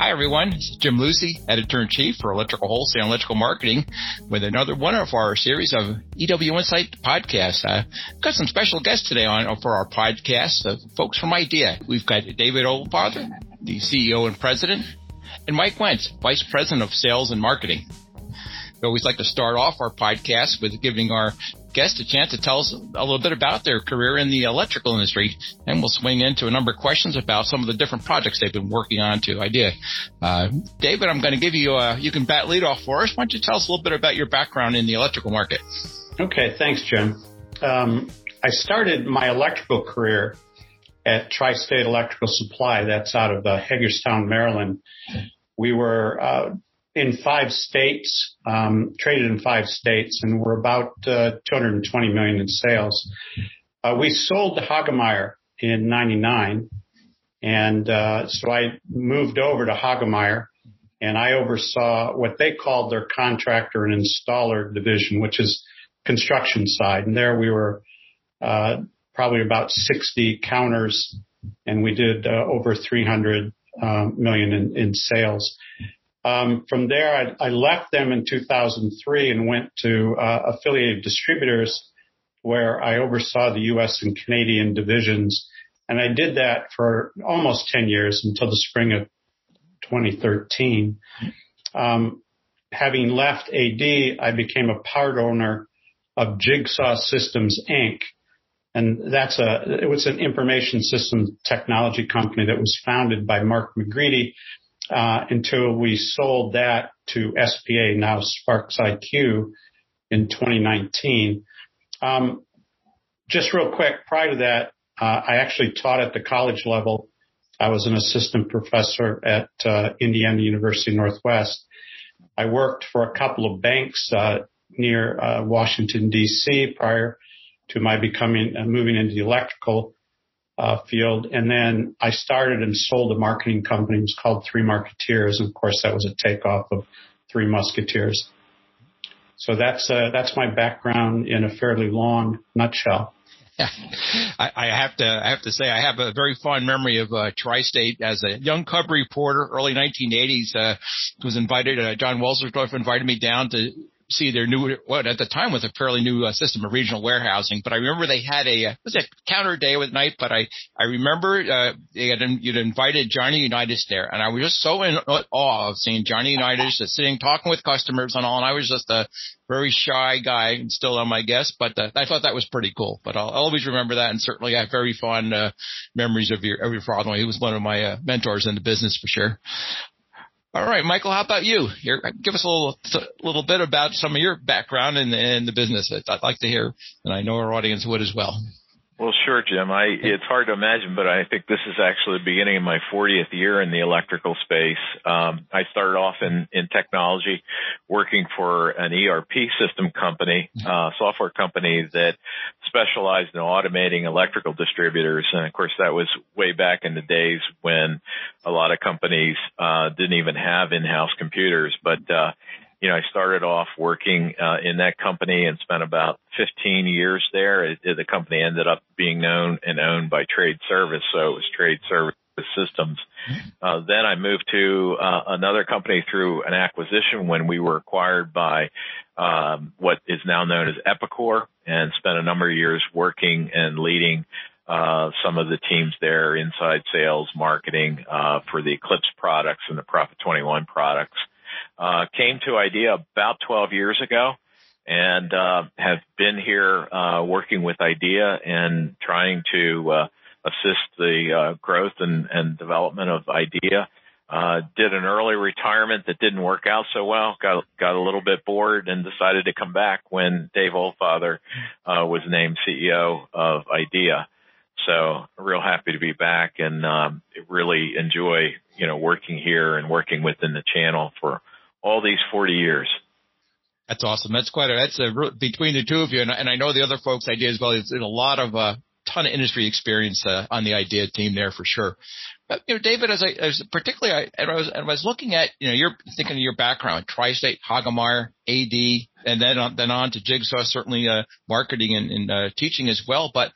Hi, everyone. This is Jim Lucy, Editor-in-Chief for Electrical Wholesale and Electrical Marketing with another one of our series of EW Insight podcasts. I've got some special guests today on for our podcast, uh, folks from IDEA. We've got David Oldfather, the CEO and President, and Mike Wentz, Vice President of Sales and Marketing. We always like to start off our podcast with giving our guests a chance to tell us a little bit about their career in the electrical industry, and we'll swing into a number of questions about some of the different projects they've been working on to idea. Uh, David, I'm going to give you a, you can bat lead off for us. Why don't you tell us a little bit about your background in the electrical market? Okay, thanks, Jim. Um, I started my electrical career at Tri-State Electrical Supply. That's out of uh, Hagerstown, Maryland. We were uh, in five states, um, traded in five states, and we're about uh, 220 million in sales. Uh, we sold to Hagemeyer in '99, and uh, so I moved over to Hagemeyer, and I oversaw what they called their contractor and installer division, which is construction side. And there we were uh, probably about 60 counters, and we did uh, over 300 um, million in, in sales. Um, from there, I, I, left them in 2003 and went to uh, affiliated distributors where I oversaw the U.S. and Canadian divisions. And I did that for almost 10 years until the spring of 2013. Um, having left AD, I became a part owner of Jigsaw Systems Inc. And that's a, it was an information systems technology company that was founded by Mark McGready, uh, until we sold that to SPA, now Sparks IQ, in 2019. Um, just real quick, prior to that, uh, I actually taught at the college level. I was an assistant professor at uh, Indiana University Northwest. I worked for a couple of banks uh, near uh, Washington D.C. prior to my becoming moving into the electrical uh, field. And then I started and sold a marketing company. It was called Three Marketeers. And of course, that was a takeoff of Three Musketeers. So that's uh, that's my background in a fairly long nutshell. I, have to I have to say I have a very fond memory of uh, Tri-State as a young cub reporter, early 1980s. Uh, was invited. Uh, John Welserdorf invited me down to see their new, what at the time was a fairly new uh, system of regional warehousing. But I remember they had a, uh, was it counter day with night? But I, I remember, uh, they had, you'd invited Johnny Unitas there and I was just so in awe of seeing Johnny Unitas just sitting talking with customers and all. And I was just a very shy guy and still am, I guess, but uh, I thought that was pretty cool. But I'll, I'll always remember that. And certainly I have very fond, uh, memories of your, of your father. He was one of my, uh, mentors in the business for sure. All right, Michael, how about you? Here, give us a little, a little bit about some of your background in, in the business. I'd like to hear, and I know our audience would as well. Well, sure, Jim. I it's hard to imagine, but I think this is actually the beginning of my 40th year in the electrical space. Um, I started off in in technology, working for an ERP system company, uh, software company that specialized in automating electrical distributors, and of course that was way back in the days when a lot of companies uh, didn't even have in-house computers, but uh, you know, I started off working uh, in that company and spent about 15 years there. It, it, the company ended up being known and owned by Trade Service, so it was Trade Service Systems. Uh, then I moved to uh, another company through an acquisition when we were acquired by um, what is now known as Epicor, and spent a number of years working and leading uh, some of the teams there, inside sales, marketing uh, for the Eclipse products and the Prophet 21 products uh, came to IDEA about 12 years ago and uh, have been here uh, working with IDEA and trying to uh, assist the uh, growth and, and, development of IDEA. Uh, did an early retirement that didn't work out so well. Got got a little bit bored and decided to come back when Dave Oldfather was named CEO of IDEA. So real happy to be back and um, really enjoy you know working here and working within the channel for all these 40 years. That's awesome. That's quite a, that's a, between the two of you. And, and I know the other folks idea as well. It's a lot of, uh, ton of industry experience, uh, on the idea team there for sure. But, you know, David, as I, as particularly, I, I was, and I was looking at, you know, you're thinking of your background, Tri-State, Hagemeyer, AD, and then on, then on to Jigsaw, certainly, uh, marketing and, and uh, teaching as well. But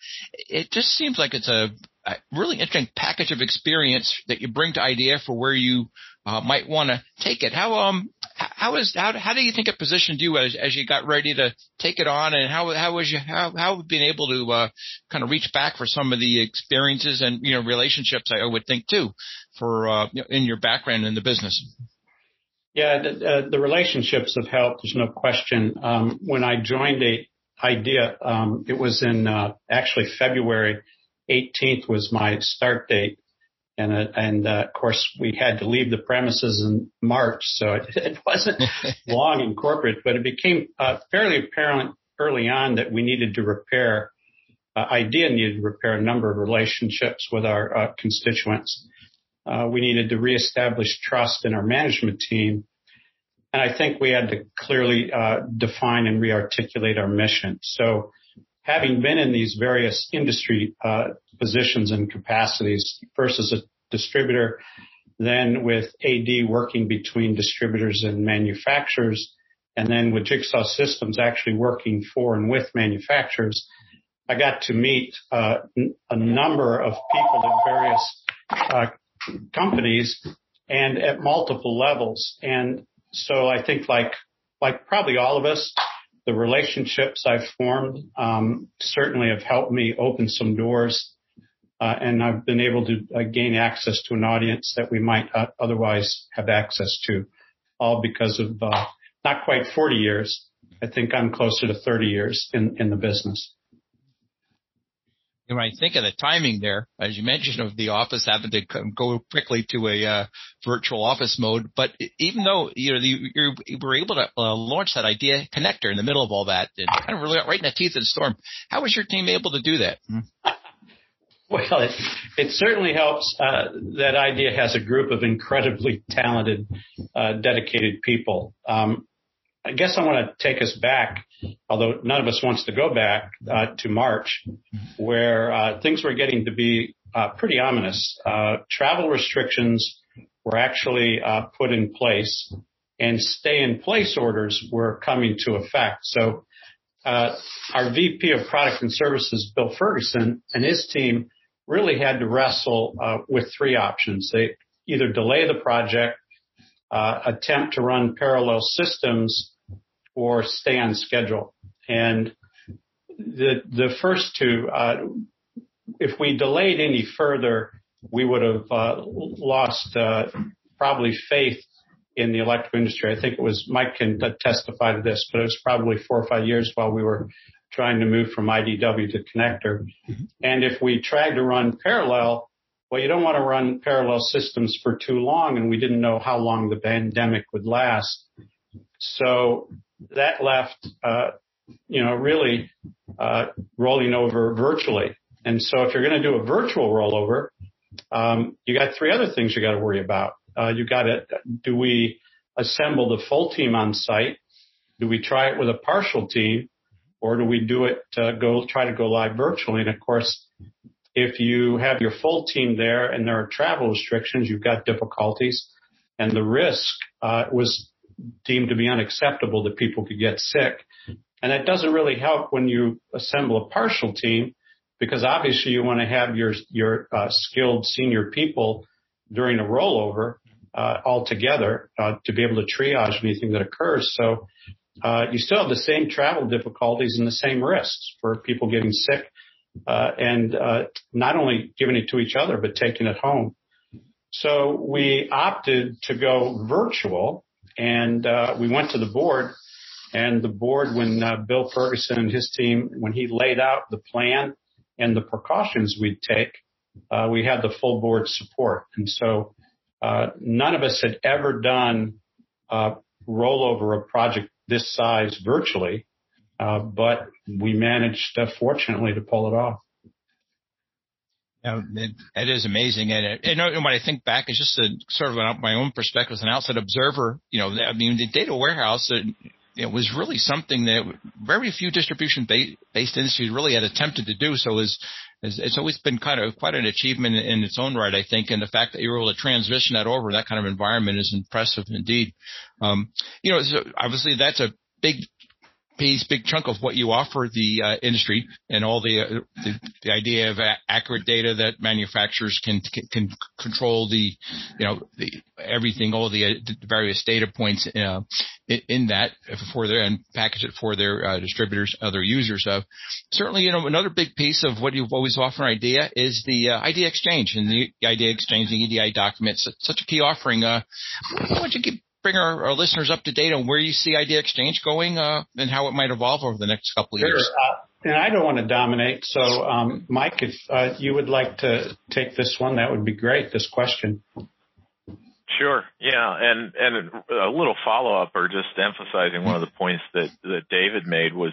it just seems like it's a a really interesting package of experience that you bring to idea for where you uh, might want to take it. How um how is how how do you think it positioned you as as you got ready to take it on, and how how was you how how been able to uh, kind of reach back for some of the experiences and you know relationships I would think too for uh, in your background in the business. Yeah, the, uh, the relationships have helped. There's no question. Um, when I joined a idea, um, it was in uh, actually February 18th was my start date. And, uh, and uh, of course, we had to leave the premises in March, so it, it wasn't long in corporate, but it became uh, fairly apparent early on that we needed to repair. Uh, IDEA needed to repair a number of relationships with our uh, constituents. Uh, we needed to reestablish trust in our management team, and I think we had to clearly uh, define and rearticulate our mission. So having been in these various industry uh, positions and capacities, first as a distributor, then with AD working between distributors and manufacturers, and then with Jigsaw Systems actually working for and with manufacturers, I got to meet uh, a number of people at various uh, companies and at multiple levels. And so I think like like probably all of us, the relationships I've formed um, certainly have helped me open some doors, uh, and I've been able to uh, gain access to an audience that we might uh, otherwise have access to, all because of uh, not quite 40 years. I think I'm closer to 30 years in, in the business when I think of the timing there, as you mentioned, of the office having to go quickly to a uh, virtual office mode, but even though you know you, you were able to uh, launch that idea connector in the middle of all that, and kind of really right in the teeth of the storm, how was your team able to do that? Hmm. Well, it, it certainly helps. Uh, that idea has a group of incredibly talented, uh, dedicated people. Um, I guess I want to take us back, although none of us wants to go back uh, to March, where uh, things were getting to be uh, pretty ominous. Uh, travel restrictions were actually uh, put in place, and stay-in-place orders were coming to effect. So, uh, our VP of Product and Services, Bill Ferguson, and his team really had to wrestle with three options. They either delay the project, attempt to run parallel systems or stay on schedule. And the the first two, uh, if we delayed any further, we would have uh, lost uh, probably faith in the electrical industry. I think it was Mike can testify to this, but it was probably four or five years while we were trying to move from IDW to connector. Mm-hmm. And if we tried to run parallel, well, you don't want to run parallel systems for too long, and we didn't know how long the pandemic would last. So that left, uh, you know, really uh, rolling over virtually. And so if you're going to do a virtual rollover, um, you got three other things you got to worry about. Uh, you got to, do we assemble the full team on site? Do we try it with a partial team? Or do we do it, uh, go, try to go live virtually? And of course, if you have your full team there and there are travel restrictions, you've got difficulties. And the risk, uh, was deemed to be unacceptable that people could get sick. And that doesn't really help when you assemble a partial team because obviously you want to have your, your uh, skilled senior people during a rollover uh, all together uh, to be able to triage anything that occurs. So uh, you still have the same travel difficulties and the same risks for people getting sick uh, and uh, not only giving it to each other but taking it home. So we opted to go virtual and uh, we went to the board, and the board, when uh, Bill Ferguson and his team, when he laid out the plan and the precautions we'd take, uh, we had the full board support. And so uh, none of us had ever done rollover a project this size virtually, uh, but we managed, uh, fortunately, to pull it off. Yeah, it, it is amazing, and, it, and when I think back, it's just sort of an, my own perspective as an outside observer. You know, I mean, the data warehouse it, it was really something that very few distribution based industries really had attempted to do. So it was, it's always been kind of quite an achievement in its own right, I think. And the fact that you were able to transition that over that kind of environment is impressive indeed. Um, you know, so obviously that's a big piece, big chunk of what you offer the uh, industry and all the, uh, the, the idea of a- accurate data that manufacturers can can control the you know the everything, all the, uh, the various data points uh, in, in, that for their and package it for their uh, distributors, other users. of. certainly, you know, another big piece of what you've always offered idea is the uh, idea exchange and the idea exchange, the EDI documents. Such a key offering. why don't you give bring our, our, listeners up to date on where you see Idea Exchange going uh, and how it might evolve over the next couple of sure. years. Uh, and I don't want to dominate, so um, Mike, if uh, you would like to take this one, that would be great. This question. Sure. Yeah, and and a little follow up, or just emphasizing one of the points that that David made was,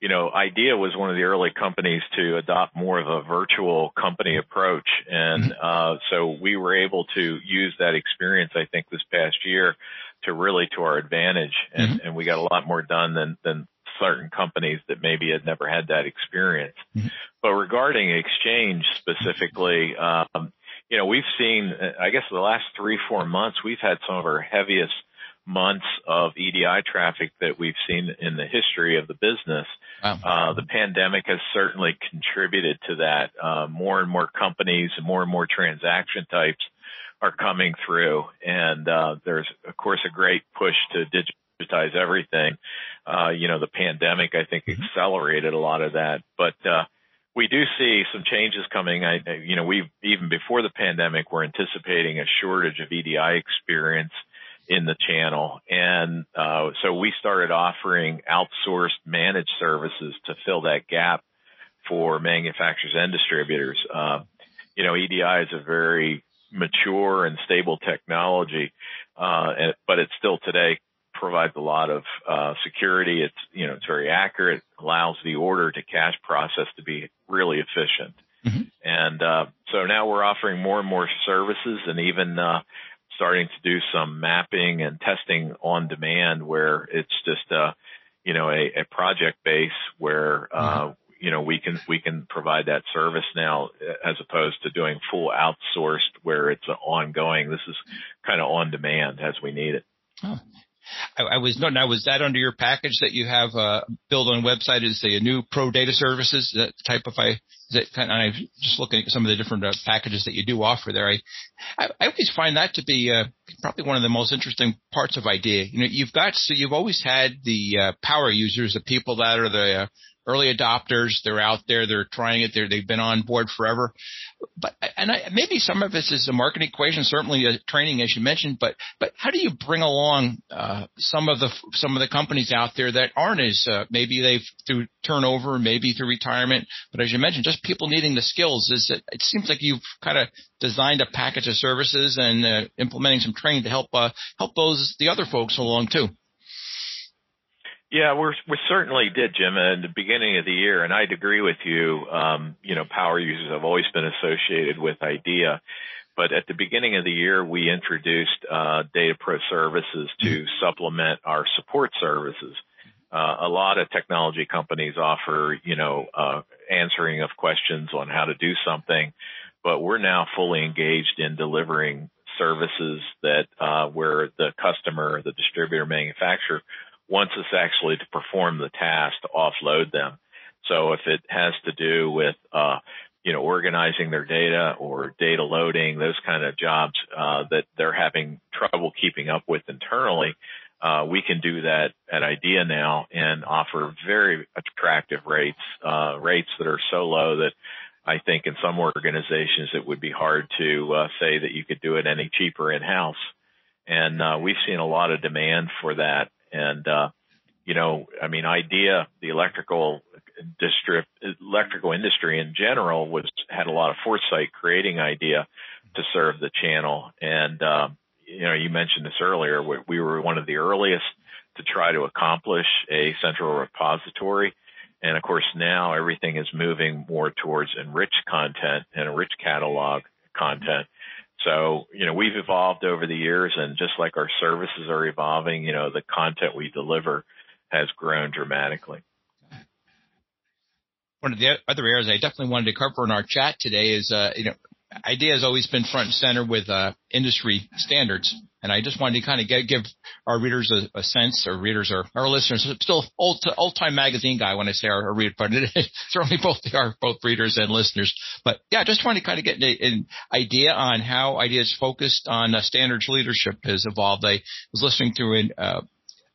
you know, IDEA was one of the early companies to adopt more of a virtual company approach, and mm-hmm. uh, so we were able to use that experience, I think, this past year to really to our advantage, and, mm-hmm. and we got a lot more done than than certain companies that maybe had never had that experience. Mm-hmm. But regarding exchange specifically, um, you know, we've seen, I guess the last three, four months, we've had some of our heaviest months of EDI traffic that we've seen in the history of the business. Wow. Uh, the pandemic has certainly contributed to that. Uh, more and more companies and more and more transaction types are coming through. And uh, there's, of course, a great push to digitize everything. Uh, you know, the pandemic, I think, mm-hmm. accelerated a lot of that. But uh, we do see some changes coming. I, you know, we even before the pandemic, we're anticipating a shortage of EDI experience in the channel. And uh, so we started offering outsourced managed services to fill that gap for manufacturers and distributors. Uh, you know, EDI is a very mature and stable technology, uh, and, but it still today provides a lot of uh, security. It's you know it's very accurate, allows the order to cash process to be really efficient. Mm-hmm. And uh, so now we're offering more and more services, and even uh, starting to do some mapping and testing on demand, where it's just uh, you know a, a project base where uh, mm-hmm you know, we can we can provide that service now as opposed to doing full outsourced where it's ongoing. This is kind of on demand as we need it. Oh. I, I was no, now was that under your package that you have uh, built on website? Is a new Pro Data Services that type of I? That kind of, I'm just looking at some of the different uh, packages that you do offer there. I, I, I always find that to be uh, probably one of the most interesting parts of IDEA. You know, you've got so you've always had the uh, power users, the people that are the uh, early adopters. They're out there. They're trying it. They're, they've been on board forever. But and I, maybe some of this is a marketing equation, certainly a training, as you mentioned. But but how do you bring along uh, some of the some of the companies out there that aren't as uh, maybe they've through turnover, maybe through retirement, but as you mentioned, just people needing the skills. Is it? It seems like you've kind of designed a package of services and uh, implementing some training to help uh, help those the other folks along too. Yeah, we're, we certainly did, Jim, at the beginning of the year, and I'd agree with you. Um, you know, power users have always been associated with IDEA, but at the beginning of the year, we introduced uh, Data Pro services to supplement our support services. Uh, a lot of technology companies offer, you know, uh, answering of questions on how to do something, but we're now fully engaged in delivering services that uh, where the customer, the distributor, manufacturer wants us actually to perform the task to offload them. So if it has to do with, uh, you know, organizing their data or data loading, those kind of jobs uh, that they're having trouble keeping up with internally, uh, we can do that at IDEA now and offer very attractive rates, uh, rates that are so low that I think in some organizations it would be hard to uh, say that you could do it any cheaper in house. And uh, we've seen a lot of demand for that and, uh, you know, I mean, idea, the electrical distrib- electrical industry in general was, had a lot of foresight creating idea to serve the channel. And, uh, you know, you mentioned this earlier, we, we were one of the earliest to try to accomplish a central repository. And of course, now everything is moving more towards enriched content and a rich catalog content. So, you know, we've evolved over the years and just like our services are evolving, you know, the content we deliver has grown dramatically. One of the other areas I definitely wanted to cover in our chat today is, uh, you know, IDEA has always been front and center with uh, industry standards. And I just wanted to kind of get, give our readers a, a sense, or readers or our listeners, still old old time magazine guy when I say our, our reader, but certainly both they are both readers and listeners. But yeah, just wanted to kind of get an idea on how ideas focused on uh, standards leadership has evolved. I was listening to an uh,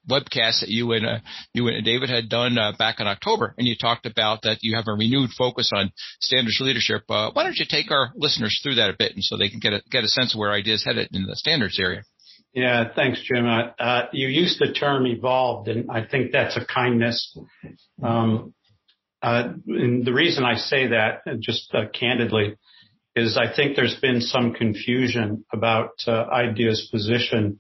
webcast that you and uh, you and David had done uh, back in October, and you talked about that you have a renewed focus on standards leadership. Uh, why don't you take our listeners through that a bit, and so they can get a get a sense of where ideas headed in the standards area? Yeah, thanks, Jim. Uh, you used the term evolved, and I think that's a kindness. Um, uh, and the reason I say that, just uh, candidly, is I think there's been some confusion about IDEA's position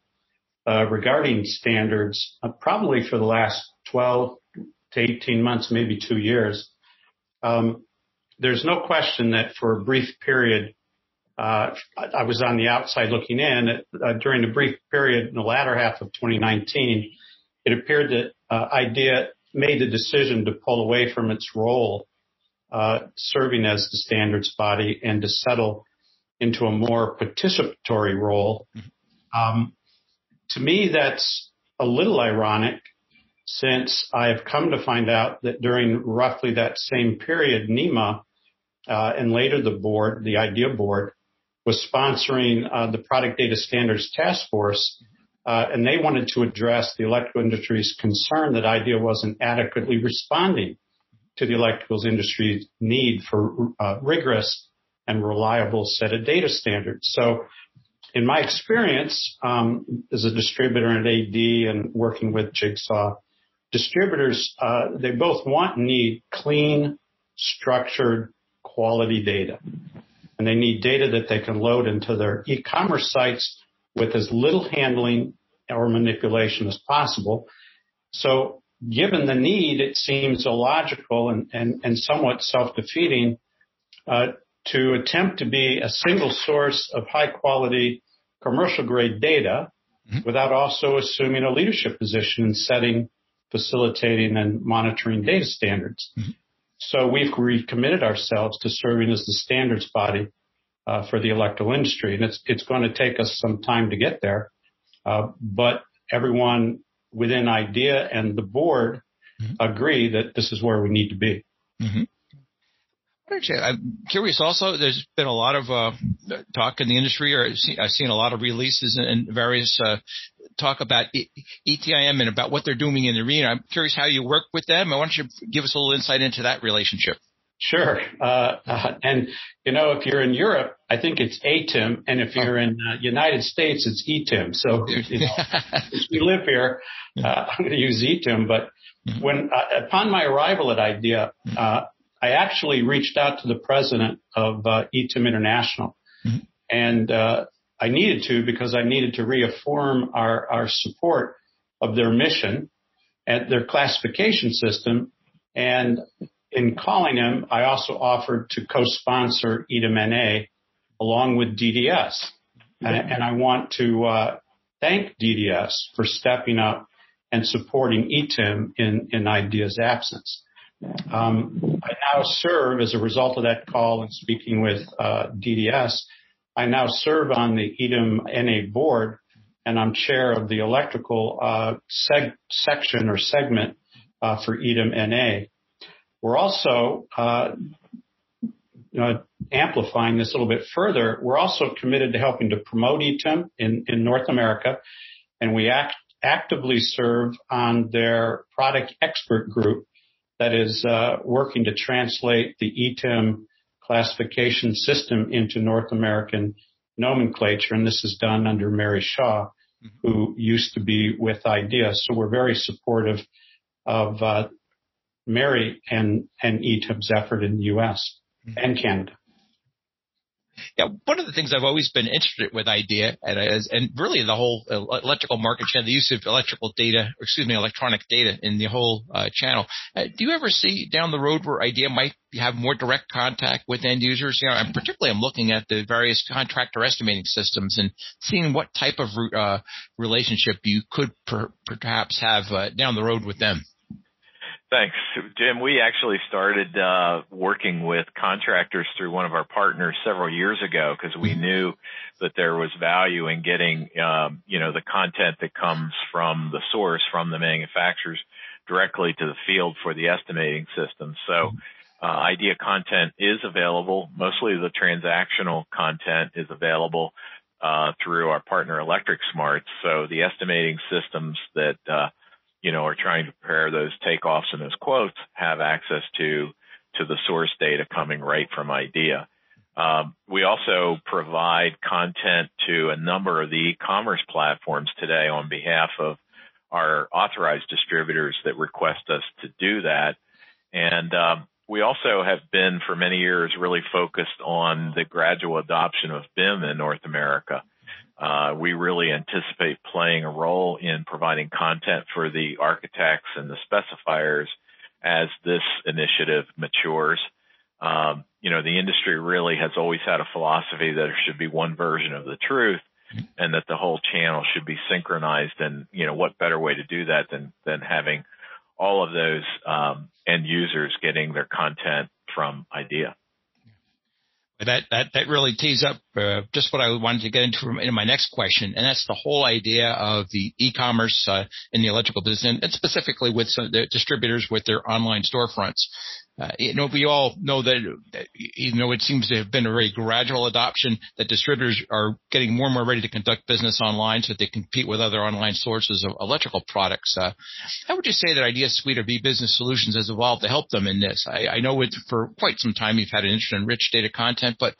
uh, regarding standards, uh, probably for the last 12 to 18 months, maybe two years. Um, there's no question that for a brief period, uh, I was on the outside looking in. During the brief period in the latter half of 2019, it appeared that IDEA made the decision to pull away from its role serving as the standards body and to settle into a more participatory role. Mm-hmm. Um, to me, that's a little ironic since I've come to find out that during roughly that same period, NEMA uh, and later the board, the IDEA board, was sponsoring uh, the Product Data Standards Task Force, uh, and they wanted to address the electrical industry's concern that IDEA wasn't adequately responding to the electrical industry's need for uh, rigorous and reliable set of data standards. So in my experience um, as a distributor at AD and working with Jigsaw, distributors uh, they both want and need clean, structured, quality data, and they need data that they can load into their e-commerce sites with as little handling or manipulation as possible. So, given the need, it seems illogical and and, and somewhat self-defeating uh, to attempt to be a single source of high quality commercial grade data mm-hmm. without also assuming a leadership position in setting, facilitating and monitoring data standards. Mm-hmm. So we've recommitted ourselves to serving as the standards body uh, for the electrical industry. And it's, it's going to take us some time to get there. Uh, but everyone within IDEA and the board mm-hmm. agree that this is where we need to be. Mm-hmm. I'm curious also, there's been a lot of uh, talk in the industry, or I've seen a lot of releases and various uh, talk about ETIM and about what they're doing in the arena. I'm curious how you work with them. I want you to give us a little insight into that relationship. Sure. Uh, uh, and, you know, if you're in Europe, I think it's ATIM. And if you're in the uh, United States, it's ETIM. So, you know, if you live here, uh, I'm going to use ETIM. But mm-hmm. when, uh, upon my arrival at IDEA, uh, I actually reached out to the president of uh, ETIM International, mm-hmm. and uh, I needed to because I needed to reaffirm our, our support of their mission and their classification system. And in calling him, I also offered to co-sponsor ETIM NA along with DDS. Mm-hmm. And, and, I want to uh, thank DDS for stepping up and supporting ETIM in, in IDEA's absence. Um, I now serve as a result of that call and speaking with uh, DDS. I now serve on the ETIM NA board, and I'm chair of the electrical uh, section or segment uh, for ETIM NA. We're also amplifying this a little bit further. We're also committed to helping to promote ETIM in, North America, and we act, actively serve on their product expert group that is uh, working to translate the ETIM classification system into North American nomenclature, and this is done under Mary Shaw, mm-hmm. who used to be with IDEA. So we're very supportive of uh, Mary and, and ETIM's effort in the U.S. Mm-hmm. and Canada. Yeah, one of the things I've always been interested with IDEA and, and really the whole electrical market channel, the use of electrical data, excuse me, electronic data in the whole uh, channel. Uh, do you ever see down the road where IDEA might have more direct contact with end users? You know, and particularly I'm looking at the various contractor estimating systems and seeing what type of uh, relationship you could per, perhaps have uh, down the road with them. Thanks, Jim. We actually started uh, working with contractors through one of our partners several years ago because we knew that there was value in getting, um, you know, the content that comes from the source, from the manufacturers, directly to the field for the estimating system. So, uh, idea content is available. Mostly the transactional content is available uh, through our partner Electric Smarts. So the estimating systems that uh, you know, are trying to prepare those takeoffs and those quotes have access to to the source data coming right from IDEA. Um, we also provide content to a number of the e-commerce platforms today on behalf of our authorized distributors that request us to do that. And um, we also have been for many years really focused on the gradual adoption of BIM in North America. Uh, we really anticipate playing a role in providing content for the architects and the specifiers as this initiative matures. Um, you know, the industry really has always had a philosophy that there should be one version of the truth and that the whole channel should be synchronized. And, you know, what better way to do that than, than having all of those um, end users getting their content from IDEA? That that that really tees up uh, just what I wanted to get into in my next question, and that's the whole idea of the e-commerce uh, in the electrical business, and specifically with some, the distributors with their online storefronts. Uh, you know, we all know that, even though it seems to have been a very gradual adoption, that distributors are getting more and more ready to conduct business online so that they compete with other online sources of electrical products. Uh, how would you say that Idea Suite of e-business solutions has evolved to help them in this? I, I know it, for quite some time you've had an interest in rich data content, but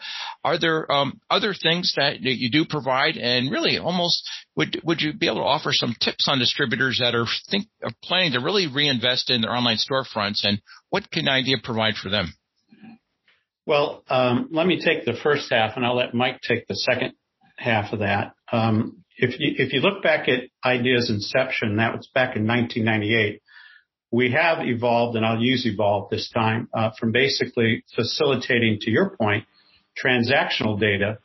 are there um, other things that, that you do provide and really almost would would you be able to offer some tips on distributors that are think are planning to really reinvest in their online storefronts, and what can Idea provide for them? Well, um, let me take the first half, and I'll let Mike take the second half of that. Um, if you if you look back at Idea's inception, that was back in 1998. We have evolved, and I'll use evolve this time, uh, from basically facilitating, to your point, transactional data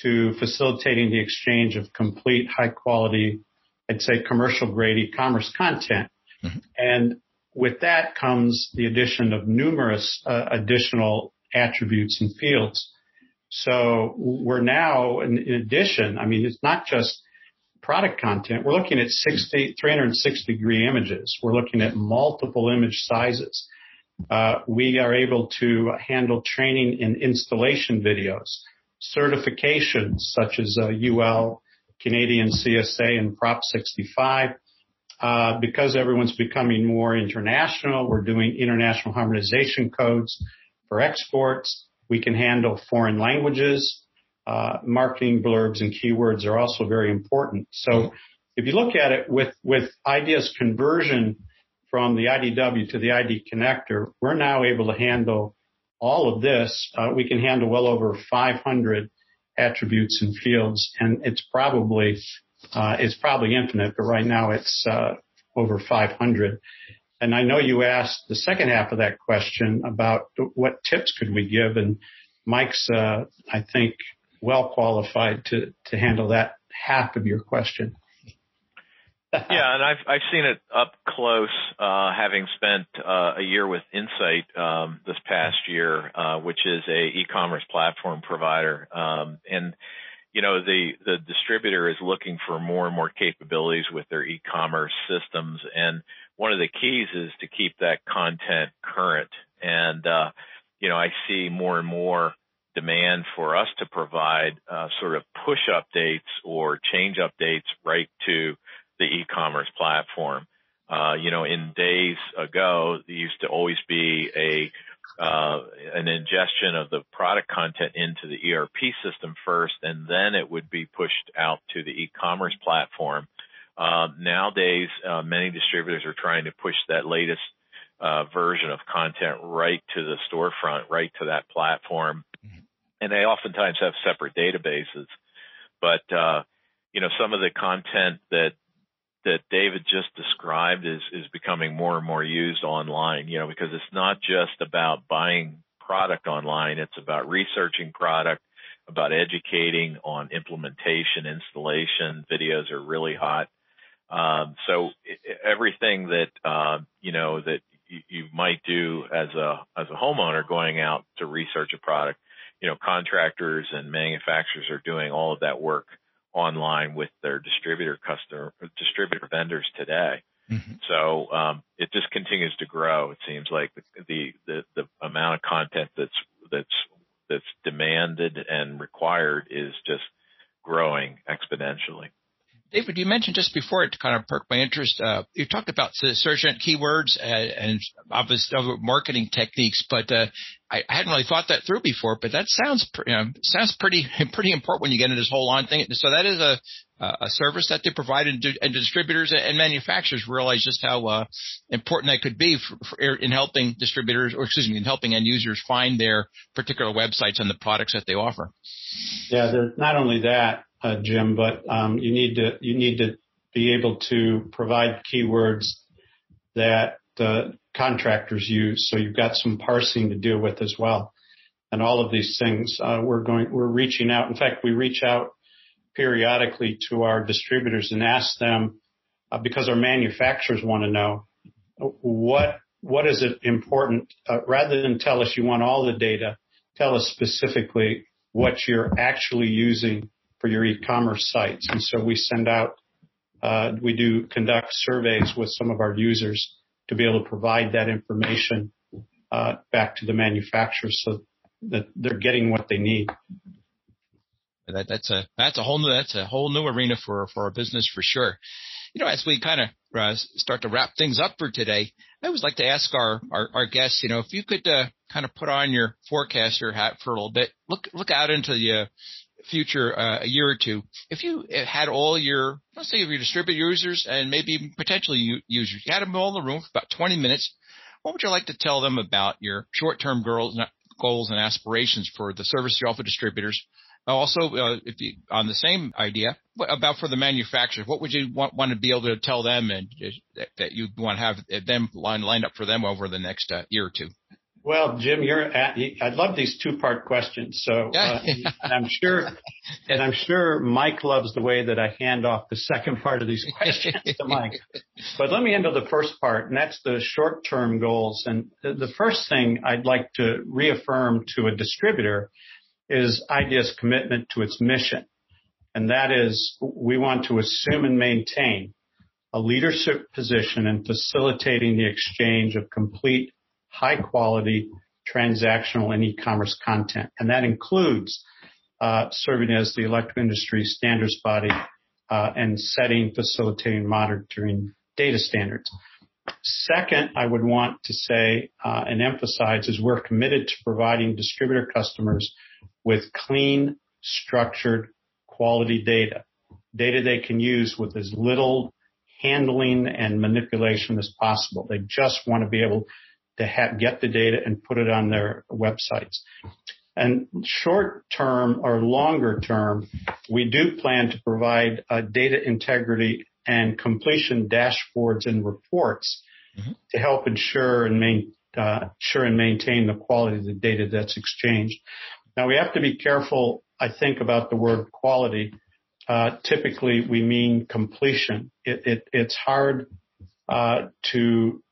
to facilitating the exchange of complete high quality, I'd say commercial grade e-commerce content. Mm-hmm. And with that comes the addition of numerous uh, additional attributes and fields. So we're now, in, in, addition, I mean, it's not just product content. We're looking at 60, 360 degree images. We're looking at multiple image sizes. Uh, we are able to handle training and installation videos certifications such as uh, UL, Canadian CSA, and Prop 65. Uh, because everyone's becoming more international, we're doing international harmonization codes for exports. We can handle foreign languages. Uh, marketing blurbs and keywords are also very important. So if you look at it with, with Idea's conversion from the IDW to the ID connector, we're now able to handle all of this, uh, we can handle well over 500 attributes and fields, and it's probably uh, it's probably infinite, but right now it's uh, over 500. And I know you asked the second half of that question about what tips could we give, and Mike's uh, I think well qualified to to handle that half of your question yeah, and I've I've seen it up close, uh, having spent uh, a year with Insite um, this past year, uh, which is a e-commerce platform provider, um, and you know the the distributor is looking for more and more capabilities with their e-commerce systems, and one of the keys is to keep that content current, and uh, you know I see more and more demand for us to provide uh, sort of push updates or change updates right to the e-commerce platform. Uh, you know, in days ago, there used to always be a uh, an ingestion of the product content into the ERP system first, and then it would be pushed out to the e-commerce platform. Uh, nowadays, uh, many distributors are trying to push that latest uh, version of content right to the storefront, right to that platform, mm-hmm. and they oftentimes have separate databases. But uh, you know, some of the content that that David just described is is becoming more and more used online. You know, because it's not just about buying product online; it's about researching product, about educating on implementation, installation. Videos are really hot. Um, so everything that uh, you know that you, you might do as a as a homeowner going out to research a product. You know, contractors and manufacturers are doing all of that work online with their distributor customer distributor vendors today. Mm-hmm. So um, it just continues to grow. It seems like the, the, the the amount of content that's that's that's demanded and required is just growing exponentially. David, you mentioned just before it kind of perk my interest. Uh, you talked about search engine keywords and, and obviously other marketing techniques, but uh, I, I, hadn't really thought that through before. But that sounds you know, sounds pretty pretty important when you get into this whole on thing. So that is a a service that they provide, and, and distributors and manufacturers realize just how uh, important that could be for, for, in helping distributors, or excuse me, in helping end users find their particular websites and the products that they offer. Yeah, not only that, Jim, but um, you need to you need to be able to provide keywords that contractors use. So you've got some parsing to deal with as well. And all of these things, uh, we're going, we're reaching out. In fact, we reach out periodically to our distributors and ask them, uh, because our manufacturers want to know what, what is it important, uh, rather than tell us you want all the data, tell us specifically what you're actually using for your e-commerce sites. And so we send out, uh, we do conduct surveys with some of our users to be able to provide that information uh, back to the manufacturers so that they're getting what they need. That, that's a that's a whole new that's a whole new arena for for our business for sure. You know, as we kind of uh, start to wrap things up for today, I always like to ask our our, our guests, you know, if you could uh, kind of put on your forecaster hat for a little bit, look look out into the uh, future uh, a year or two, if you had all your, let's say your distributor users and maybe potentially users, you had them all in the room for about 20 minutes, what would you like to tell them about your short-term goals, goals and aspirations for the service you offer distributors? Also, uh, if you, on the same idea, what about for the manufacturers, what would you want, want to be able to tell them and that, that you want to have them line, lined up for them over the next uh, year or two? Well, Jim, you're at, I love these two part questions. So, uh, and I'm sure, and I'm sure Mike loves the way that I hand off the second part of these questions to Mike. But let me handle the first part, and that's the short term goals. And the first thing I'd like to reaffirm to a distributor is IDEA's commitment to its mission. And that is we want to assume and maintain a leadership position in facilitating the exchange of complete high quality transactional and e-commerce content. And that includes uh, serving as the electric industry standards body uh, and setting, facilitating, monitoring data standards. Second, I would want to say uh, and emphasize is we're committed to providing distributor customers with clean, structured, quality data. Data they can use with as little handling and manipulation as possible. They just want to be able to have, get the data and put it on their websites. And short term or longer term, we do plan to provide uh, data integrity and completion dashboards and reports mm-hmm. to help ensure and main, uh, ensure and maintain the quality of the data that's exchanged. Now we have to be careful, I think, about the word quality. Uh, typically, we mean completion. It, it, it's hard uh, to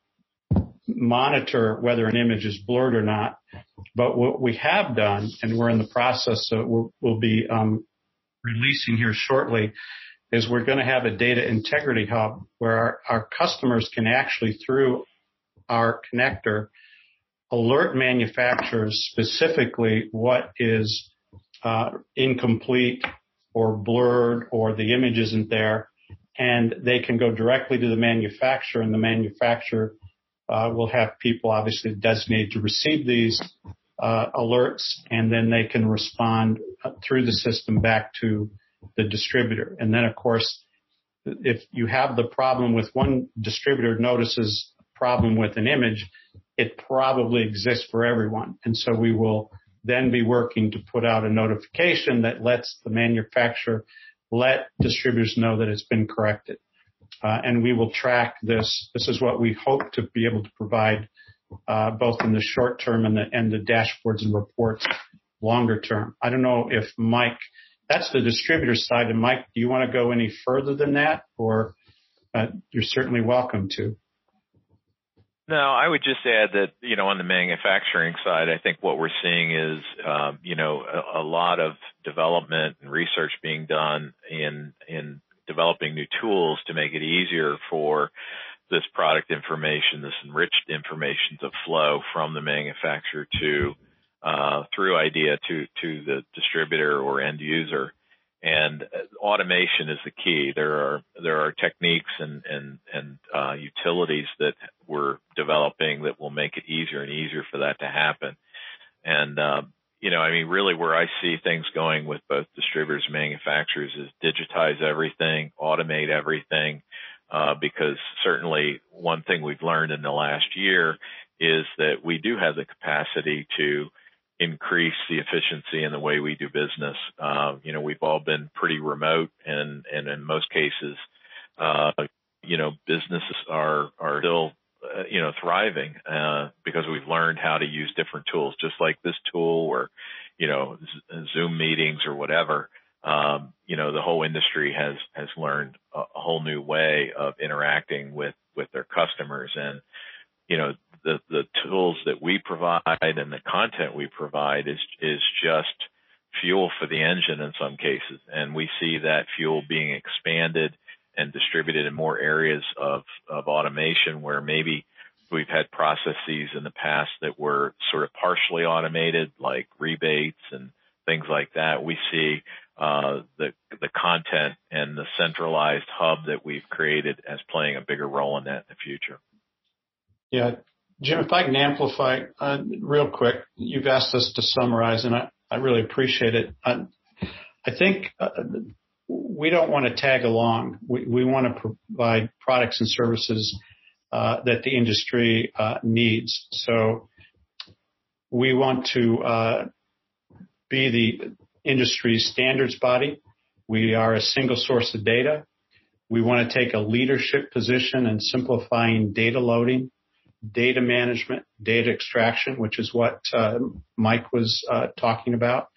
monitor whether an image is blurred or not. But what we have done, and we're in the process, so we'll, be um, releasing here shortly, is we're going to have a data integrity hub where our, our customers can actually, through our connector, alert manufacturers specifically what is uh, incomplete or blurred or the image isn't there, and they can go directly to the manufacturer, and the manufacturer we'll have people obviously designated to receive these uh, alerts, and then they can respond uh, through the system back to the distributor. And then, of course, if you have the problem with one distributor notices a problem with an image, it probably exists for everyone. And so we will then be working to put out a notification that lets the manufacturer let distributors know that it's been corrected. Uh, and we will track this. This is what we hope to be able to provide uh, both in the short term and the, dashboards and reports longer term. I don't know if Mike, that's the distributor side. And Mike, do you want to go any further than that, or uh, you're certainly welcome to? No, I would just add that, you know, on the manufacturing side, I think what we're seeing is, um, you know, a, lot of development and research being done in, in developing new tools to make it easier for this product information, this enriched information to flow from the manufacturer to, uh, through idea to, to the distributor or end user and automation is the key. There are there are techniques and and and uh, utilities that we're developing that will make it easier and easier for that to happen. And uh, you know, I mean, really, where I see things going with both distributors and manufacturers is digitize everything, automate everything, uh, because certainly one thing we've learned in the last year is that we do have the capacity to increase the efficiency in the way we do business. Uh, you know, we've all been pretty remote, and and in most cases, uh, you know, businesses are are still uh, you know thriving uh, because we've learned how to use different tools, just like this tool or you know Zoom meetings or whatever. Um, you know, the whole industry has has learned a, a whole new way of interacting with with their customers and you know the the tools that we provide and the content we provide is is just fuel for the engine in some cases, and we see that fuel being expanded and distributed in more areas of of automation where maybe we've had processes in the past that were sort of partially automated, like rebates and things like that. We see uh, the the content and the centralized hub that we've created as playing a bigger role in that in the future. Yeah, Jim, if I can amplify uh, real quick, you've asked us to summarize, and I, I really appreciate it. I, I think uh, we don't want to tag along. We, we want to provide products and services uh, that the industry uh, needs. So we want to uh, be the industry standards body. We are a single source of data. We want to take a leadership position in simplifying data loading data management, data extraction, which is what uh, Mike was uh, talking about.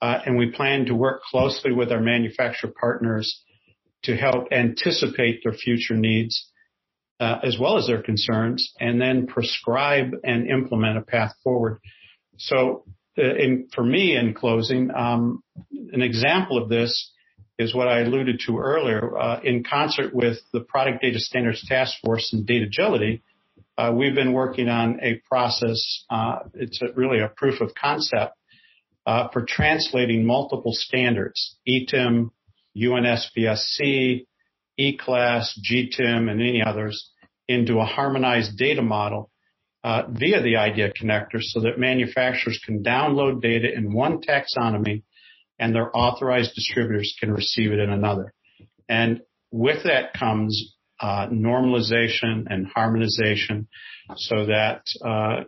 Uh, and we plan to work closely with our manufacturer partners to help anticipate their future needs uh, as well as their concerns, and then prescribe and implement a path forward. So, uh, for me, in closing, um, an example of this is what I alluded to earlier. Uh, in concert with the Product Data Standards Task Force and Datagility, uh, we've been working on a process. Uh, it's a, really a proof of concept uh, for translating multiple standards: ETIM, UNSPSC, E-Class, GTIM, and any others into a harmonized data model uh, via the IDEA connector, so that manufacturers can download data in one taxonomy, and their authorized distributors can receive it in another. And with that comes uh, normalization and harmonization so that uh,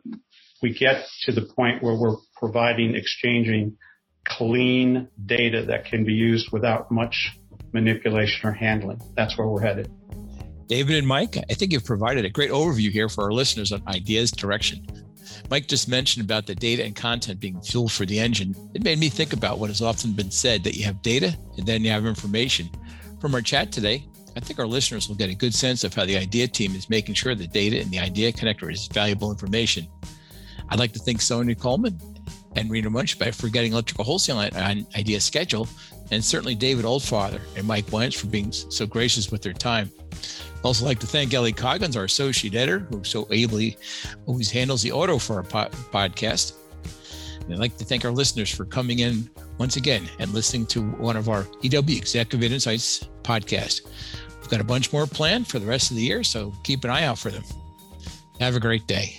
we get to the point where we're providing, exchanging clean data that can be used without much manipulation or handling. That's where we're headed. David and Mike, I think you've provided a great overview here for our listeners on IDEA's direction. Mike just mentioned about the data and content being fuel for the engine. It made me think about what has often been said that you have data and then you have information. From our chat today, I think our listeners will get a good sense of how the IDEA team is making sure the data in the IDEA connector is valuable information. I'd like to thank Sonia Coleman and Rena Munch by forgetting electrical wholesale on IDEA schedule, and certainly David Oldfather and Mike Blanch for being so gracious with their time. I'd also like to thank Ellie Coggins, our associate editor, who so ably always handles the auto for our po- podcast. And I'd like to thank our listeners for coming in once again and listening to one of our EW Executive Insights podcast. We've got a bunch more planned for the rest of the year, so keep an eye out for them. Have a great day.